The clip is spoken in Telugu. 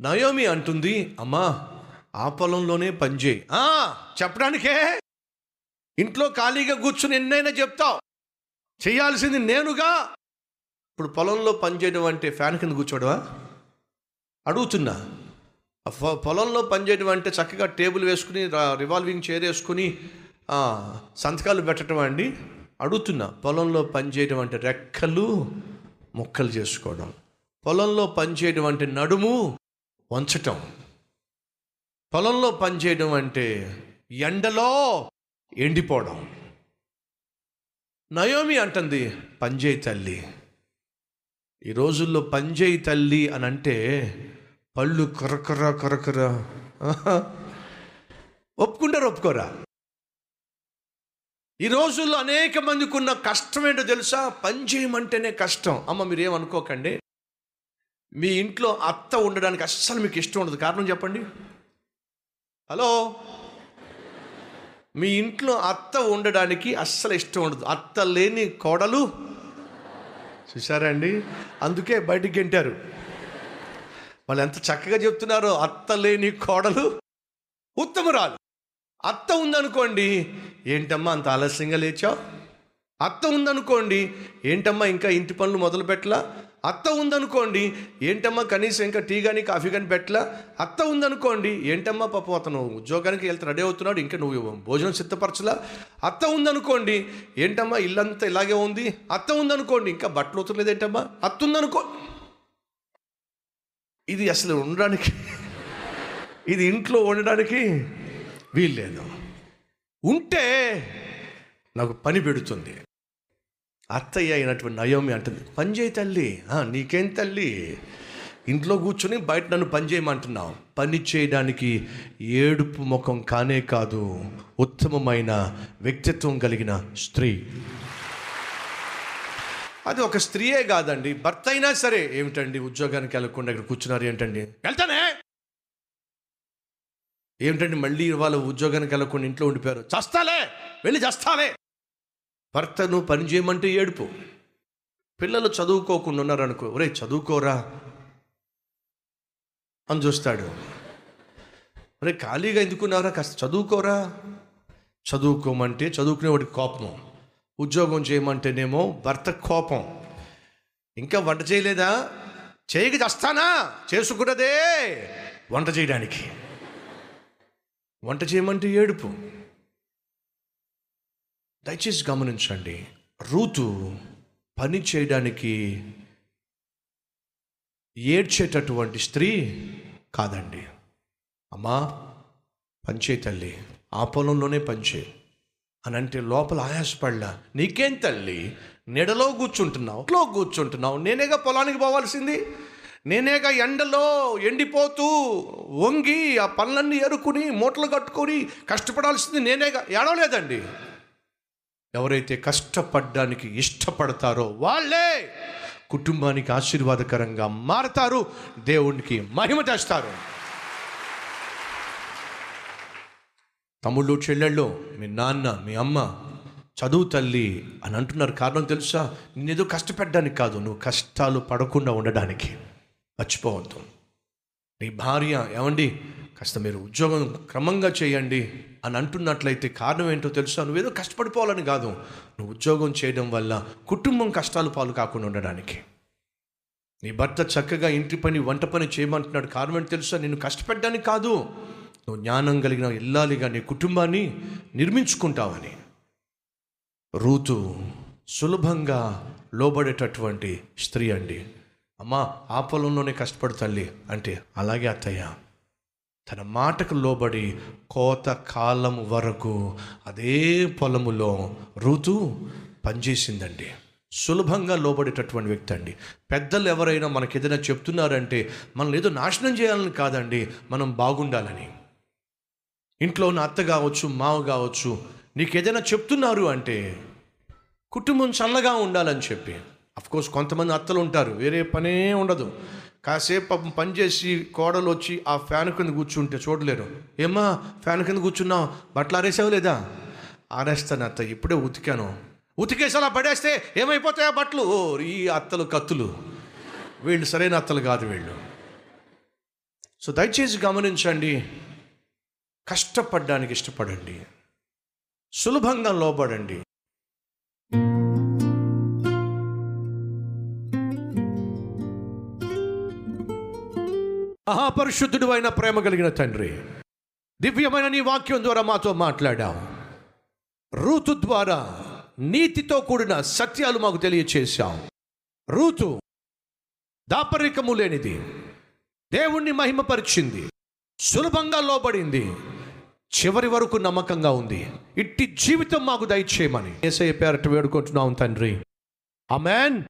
నయోమి అంటుంది అమ్మా ఆ పొలంలోనే పనిచేయి ఆ, చెప్పడానికే? ఇంట్లో ఖాళీగా కూర్చుని ఎన్నైనా చెప్తావు. చేయాల్సింది నేనుగా. ఇప్పుడు పొలంలో పనిచేయడం అంటే ఫ్యాన్ కింద కూర్చోడవా అడుగుతున్నా. పొలంలో పనిచేయడం అంటే చక్కగా టేబుల్ వేసుకుని రివాల్వింగ్ చైర్ వేసుకుని సంతకాలు పెట్టడం అండి? అడుగుతున్నా. పొలంలో పనిచేయడం అంటే రెక్కలు ముక్కలు చేసుకోవడం. పొలంలో పనిచేయడం అంటే నడుము వంచటం. పొలంలో పనిచేయడం అంటే ఎండలో ఎండిపోవడం. నయోమి అంటుంది పంజేయి తల్లి. ఈ రోజుల్లో పంజేయి తల్లి అని అంటే పళ్ళు కరకర కరకర. ఒప్పుకుంటారు ఒప్పుకోరా? ఈ రోజుల్లో అనేక మందికి ఉన్న కష్టం ఏంటో తెలుసా? పని చేయమంటేనే కష్టం. అమ్మ మీరేమనుకోకండి. మీ ఇంట్లో అత్త ఉండడానికి అస్సలు మీకు ఇష్టం ఉండదు. కారణం చెప్పండి. హలో? మీ ఇంట్లో అత్త ఉండడానికి అస్సలు ఇష్టం ఉండదు. అత్త లేని కోడలు? చూసారండి అందుకే బయటికి గెంటారు. వాళ్ళు ఎంత చక్కగా చెప్తున్నారో. అత్త లేని కోడలు? ఉత్తమరాలు. అత్త ఉందనుకోండి ఏంటమ్మా అంత ఆలస్యంగా లేచావు? అత్త ఉందనుకోండి ఏంటమ్మా ఇంకా ఇంటి పనులు మొదలు పెట్టలా అత్త ఉందనుకోండి ఏంటమ్మా కనీసం ఇంకా టీ కానీ కాఫీ కానీ పెట్టలా? అత్త ఉందనుకోండి ఏంటమ్మా పాపం అతను ఉద్యోగానికి వెళ్తే రెడీ అవుతున్నాడు ఇంకా నువ్వు భోజనం సిద్ధపరచలా? అత్త ఉందనుకోండి ఏంటమ్మా ఇల్లంతా ఇలాగే ఉంది? అత్త ఉందనుకోండి ఇంకా బట్టలు అవుతులేదు ఏంటమ్మా అత్త ఉందనుకో ఇది అసలు ఉండడానికి ఇది ఇంట్లో ఉండడానికి వీల్లేదు. ఉంటే నాకు పని పెడుతుంది. అత్తయ్య అయినటువంటి నయోమి అంటుంది పని చేయి తల్లి "ఆ, నీకేం తల్లి? ఇంట్లో కూర్చొని బయట నన్ను పని చేయమంటున్నావు. పని చేయడానికి ఏడుపు ముఖం కానే కాదు ఉత్తమమైన వ్యక్తిత్వం కలిగిన స్త్రీ. అది ఒక స్త్రీయే కాదండి భర్త అయినా సరే. ఏమిటండి ఉద్యోగానికి వెళ్ళకుండా ఇక్కడ కూర్చున్నారు ఏంటండి? వెళ్తానే! ఏమిటండి మళ్ళీ ఇవాళ ఉద్యోగానికి వెళ్ళకుండా ఇంట్లో ఉండిపోయారు? చస్తాలే! వెళ్ళి చస్తాలే! భర్తను పని చేయమంటే ఏడుపు. పిల్లలు చదువుకోకుండా ఉన్నారనుకో ఒరే చదువుకోరా. అని చూస్తాడు. ఒరే ఖాళీగా ఎందుకున్నారా కాస్త చదువుకోరా. చదువుకోమంటే చదువుకునేవాడికి కోపం. ఉద్యోగం చేయమంటేనేమో భర్త కోపం. ఇంకా వంట చేయలేదా? చేయకి చస్తానా? చేసుకున్నదే వంట చేయడానికి. వంట చేయమంటే ఏడుపు. దయచేసి గమనించండి. రూతు పని చేయడానికి ఏడ్చేటటువంటి స్త్రీ కాదండి. అమ్మా పంచే తల్లి. ఆ పొలంలోనే పంచే అని అంటే లోపల ఆయాసపడలా. నీకేం తల్లి? నీడలో కూర్చుంటున్నావు ఇంట్లో కూర్చుంటున్నావు. నేనేగా పొలానికి పోవాల్సింది? నేనేగా ఎండలో ఎండిపోతూ వంగి ఆ పనులన్నీ ఎరుకుని మూటలు కట్టుకొని కష్టపడాల్సింది నేనేగా? ఏడవలేదండి. ఎవరైతే కష్టపడడానికి ఇష్టపడతారో వాళ్ళే కుటుంబానికి ఆశీర్వాదకరంగా మారతారు దేవునికి మహిమ తెస్తారు. తమ్ముళ్ళు చెల్లెళ్ళు మీ నాన్న మీ అమ్మ చదువు తల్లి అని అంటున్నారు. కారణం తెలుసా? నేనేదో కష్టపెట్టడానికి కాదు నువ్వు కష్టాలు పడకుండా ఉండడానికి. మర్చిపోవద్దు. నీ భార్య ఏమండి? కాస్త మీరు ఉద్యోగం క్రమంగా చేయండి అని అంటున్నట్లయితే కారణం ఏంటో తెలుసా? నువ్వేదో కష్టపడిపోవాలని కాదు. నువ్వు ఉద్యోగం చేయడం వల్ల కుటుంబం కష్టాలు పాలు కాకుండా ఉండడానికి. నీ భర్త చక్కగా ఇంటి పని వంట పని చేయమంటున్నాడు. కారణం ఏంటో తెలుసా? నేను కష్టపెట్టడానికి కాదు. నువ్వు జ్ఞానం కలిగిన ఇల్లాలిగా నీ కుటుంబాన్ని నిర్మించుకుంటావని. రూతు సులభంగా లోబడేటటువంటి స్త్రీ అండి. అమ్మా ఆ పొలంలోనే కష్టపడు తల్లి అంటే అలాగే అత్తయ్య. తన మాటకు లోబడి కోత కాలం వరకు అదే పొలములో ఋతు పనిచేసిందండి. సులభంగా లోబడేటటువంటి వ్యక్తి అండి. పెద్దలు ఎవరైనా మనకి ఏదైనా చెప్తున్నారంటే మనం ఏదో నాశనం చేయాలని కాదండి మనం బాగుండాలని. ఇంట్లో ఉన్న అత్త కావచ్చు మావ కావచ్చు నీకు ఏదైనా చెప్తున్నారు అంటే కుటుంబం చల్లగా ఉండాలని చెప్పి. కోర్స్ కొంతమంది అత్తలు ఉంటారు. వేరే పనే ఉండదు. కాసేపు పాపం పని చేసి కోడలు వచ్చి ఆ ఫ్యాన్ కింద కూర్చుంటే చూడలేరు. ఏమ్మా ఫ్యాన్ కింద కూర్చున్నావు? బట్టలు ఆరేసావు లేదా? ఆరేస్తాను అత్త ఇప్పుడే ఉతికాను. ఉతికేసి అలా పడేస్తే ఏమైపోతాయి ఆ బట్టలు? ఓ ఈ అత్తలు కత్తులు. వీళ్ళు సరైన అత్తలు కాదు వీళ్ళు. సో దయచేసి గమనించండి. కష్టపడడానికి ఇష్టపడండి. సులభంగా లోబడండి. మహాపరిశుద్ధుడు అయిన ప్రేమ కలిగిన తండ్రి దివ్యమైన నీ వాక్యం ద్వారా మాతో మాట్లాడావు. రూతు ద్వారా నీతితో కూడిన సత్యాలు మాకు తెలియచేశావు. రూతు దాపరికము లేనిది దేవుణ్ణి మహిమపరిచింది సులభంగా లోబడింది చివరి వరకు నమ్మకంగా ఉంది. ఇట్టి జీవితం మాకు దయచేయమని ఏసఐ పేరట వేడుకుంటున్నాం తండ్రి. అమెన్